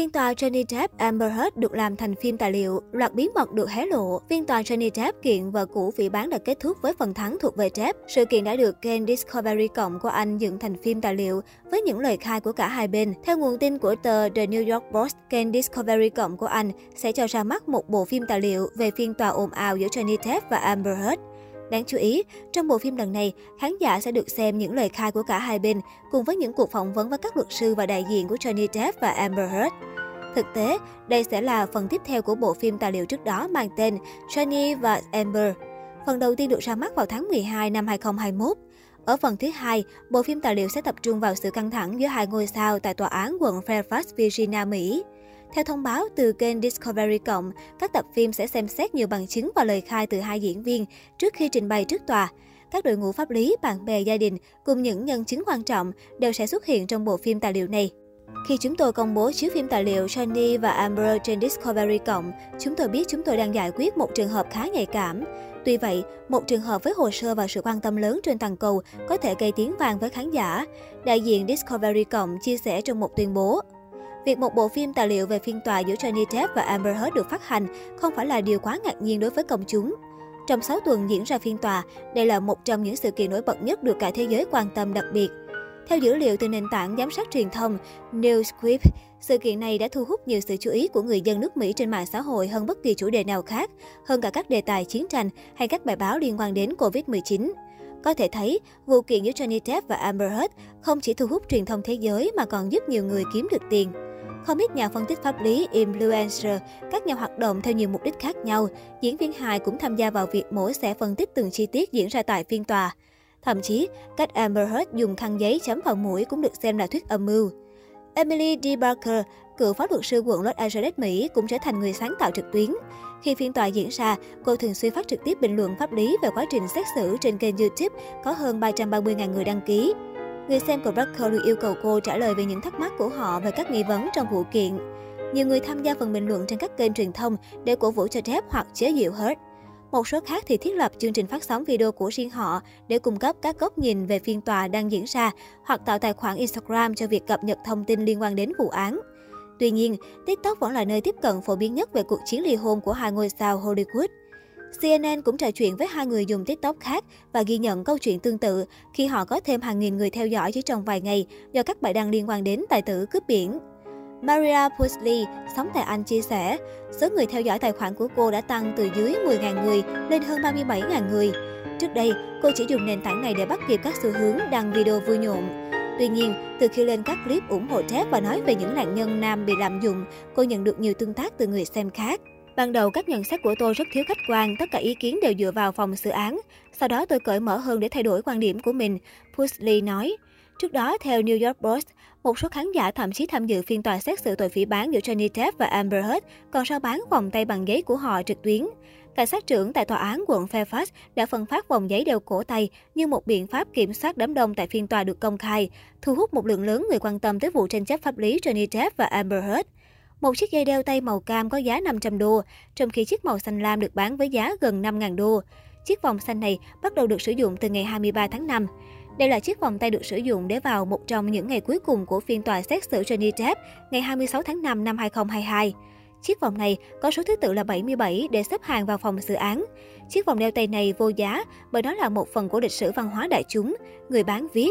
Phiên tòa Johnny Depp Amber Heard được làm thành phim tài liệu, loạt bí mật được hé lộ. Phiên tòa Johnny Depp kiện vợ cũ vị bán đã kết thúc với phần thắng thuộc về Depp. Sự kiện đã được kênh Discovery Cộng của Anh dựng thành phim tài liệu với những lời khai của cả hai bên. Theo nguồn tin của tờ The New York Post, kênh Discovery Cộng của Anh sẽ cho ra mắt một bộ phim tài liệu về phiên tòa ồn ào giữa Johnny Depp và Amber Heard. Đáng chú ý, trong bộ phim lần này, khán giả sẽ được xem những lời khai của cả hai bên, cùng với những cuộc phỏng vấn với các luật sư và đại diện của Johnny Depp và Amber Heard. Thực tế, đây sẽ là phần tiếp theo của bộ phim tài liệu trước đó mang tên Johnny và Amber. Phần đầu tiên được ra mắt vào tháng 12 năm 2021. Ở phần thứ hai, bộ phim tài liệu sẽ tập trung vào sự căng thẳng giữa hai ngôi sao tại tòa án quận Fairfax, Virginia, Mỹ. Theo thông báo từ kênh Discovery Cộng, các tập phim sẽ xem xét nhiều bằng chứng và lời khai từ hai diễn viên trước khi trình bày trước tòa. Các đội ngũ pháp lý, bạn bè, gia đình cùng những nhân chứng quan trọng đều sẽ xuất hiện trong bộ phim tài liệu này. Khi chúng tôi công bố chiếu phim tài liệu Johnny và Amber trên Discovery Cộng, chúng tôi biết chúng tôi đang giải quyết một trường hợp khá nhạy cảm. Tuy vậy, một trường hợp với hồ sơ và sự quan tâm lớn trên toàn cầu có thể gây tiếng vang với khán giả. Đại diện Discovery Cộng chia sẻ trong một tuyên bố. Việc một bộ phim tài liệu về phiên tòa giữa Johnny Depp và Amber Heard được phát hành không phải là điều quá ngạc nhiên đối với công chúng. Trong 6 tuần diễn ra phiên tòa, đây là một trong những sự kiện nổi bật nhất được cả thế giới quan tâm đặc biệt. Theo dữ liệu từ nền tảng giám sát truyền thông Newsquip, sự kiện này đã thu hút nhiều sự chú ý của người dân nước Mỹ trên mạng xã hội hơn bất kỳ chủ đề nào khác, hơn cả các đề tài chiến tranh hay các bài báo liên quan đến Covid-19. Có thể thấy, vụ kiện giữa Johnny Depp và Amber Heard không chỉ thu hút truyền thông thế giới mà còn giúp nhiều người kiếm được tiền. Không ít nhà phân tích pháp lý, influencer, các nhà hoạt động theo nhiều mục đích khác nhau, diễn viên hài cũng tham gia vào việc mỗi sẽ phân tích từng chi tiết diễn ra tại phiên tòa. Thậm chí, cách Amber Heard dùng khăn giấy chấm vào mũi cũng được xem là thuyết âm mưu. Emily D. Barker, cựu phó luật sư quận Los Angeles, Mỹ, cũng trở thành người sáng tạo trực tuyến. Khi phiên tòa diễn ra, cô thường xuyên phát trực tiếp bình luận pháp lý về quá trình xét xử trên kênh YouTube có hơn 330.000 người đăng ký. Người xem của Barker luôn yêu cầu cô trả lời về những thắc mắc của họ về các nghi vấn trong vụ kiện. Nhiều người tham gia phần bình luận trên các kênh truyền thông để cổ vũ cho Depp hoặc chế giễu Hurt. Một số khác thì thiết lập chương trình phát sóng video của riêng họ để cung cấp các góc nhìn về phiên tòa đang diễn ra hoặc tạo tài khoản Instagram cho việc cập nhật thông tin liên quan đến vụ án. Tuy nhiên, TikTok vẫn là nơi tiếp cận phổ biến nhất về cuộc chiến ly hôn của hai ngôi sao Hollywood. CNN cũng trò chuyện với hai người dùng TikTok khác và ghi nhận câu chuyện tương tự khi họ có thêm hàng nghìn người theo dõi chỉ trong vài ngày do các bài đăng liên quan đến tài tử cướp biển. Maria Pusley, sống tại Anh chia sẻ, số người theo dõi tài khoản của cô đã tăng từ dưới 10.000 người lên hơn 37.000 người. Trước đây, cô chỉ dùng nền tảng này để bắt kịp các xu hướng đăng video vui nhộn. Tuy nhiên, từ khi lên các clip ủng hộ Jeff và nói về những nạn nhân nam bị lạm dụng, cô nhận được nhiều tương tác từ người xem khác. Ban đầu các nhận xét của tôi rất thiếu khách quan, tất cả ý kiến đều dựa vào phòng xử án. Sau đó tôi cởi mở hơn để thay đổi quan điểm của mình, Pusley nói. Trước đó, theo New York Post, một số khán giả thậm chí tham dự phiên tòa xét xử tội phỉ bán giữa Johnny Depp và Amber Heard, còn rao bán vòng tay bằng giấy của họ trực tuyến. Cảnh sát trưởng tại tòa án quận Fairfax đã phân phát vòng giấy đeo cổ tay như một biện pháp kiểm soát đám đông tại phiên tòa được công khai, thu hút một lượng lớn người quan tâm tới vụ tranh chấp pháp lý Johnny Depp và Amber Heard. Một chiếc dây đeo tay màu cam có giá 500 đô, trong khi chiếc màu xanh lam được bán với giá gần 5.000 đô. Chiếc vòng xanh này bắt đầu được sử dụng từ ngày 23 tháng 5. Đây là chiếc vòng tay được sử dụng để vào một trong những ngày cuối cùng của phiên tòa xét xử Johnny Depp ngày 26 tháng 5 năm 2022. Chiếc vòng này có số thứ tự là 77 để xếp hàng vào phòng xử án. Chiếc vòng đeo tay này vô giá bởi nó là một phần của lịch sử văn hóa đại chúng, người bán viết.